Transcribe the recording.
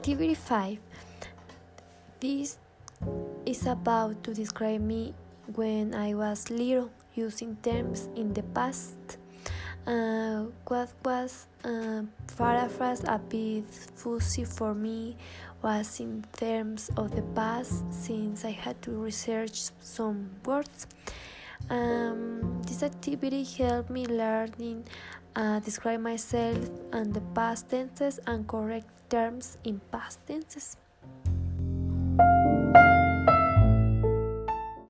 Activity 5. This is about to describe me when I was little, using terms in the past. Uh, what was uh, paraphrase a bit fuzzy for me was in terms of the past since I had to research some words. Um, this activity helped me learning uh, describe myself and the past tenses and correct terms in past tenses.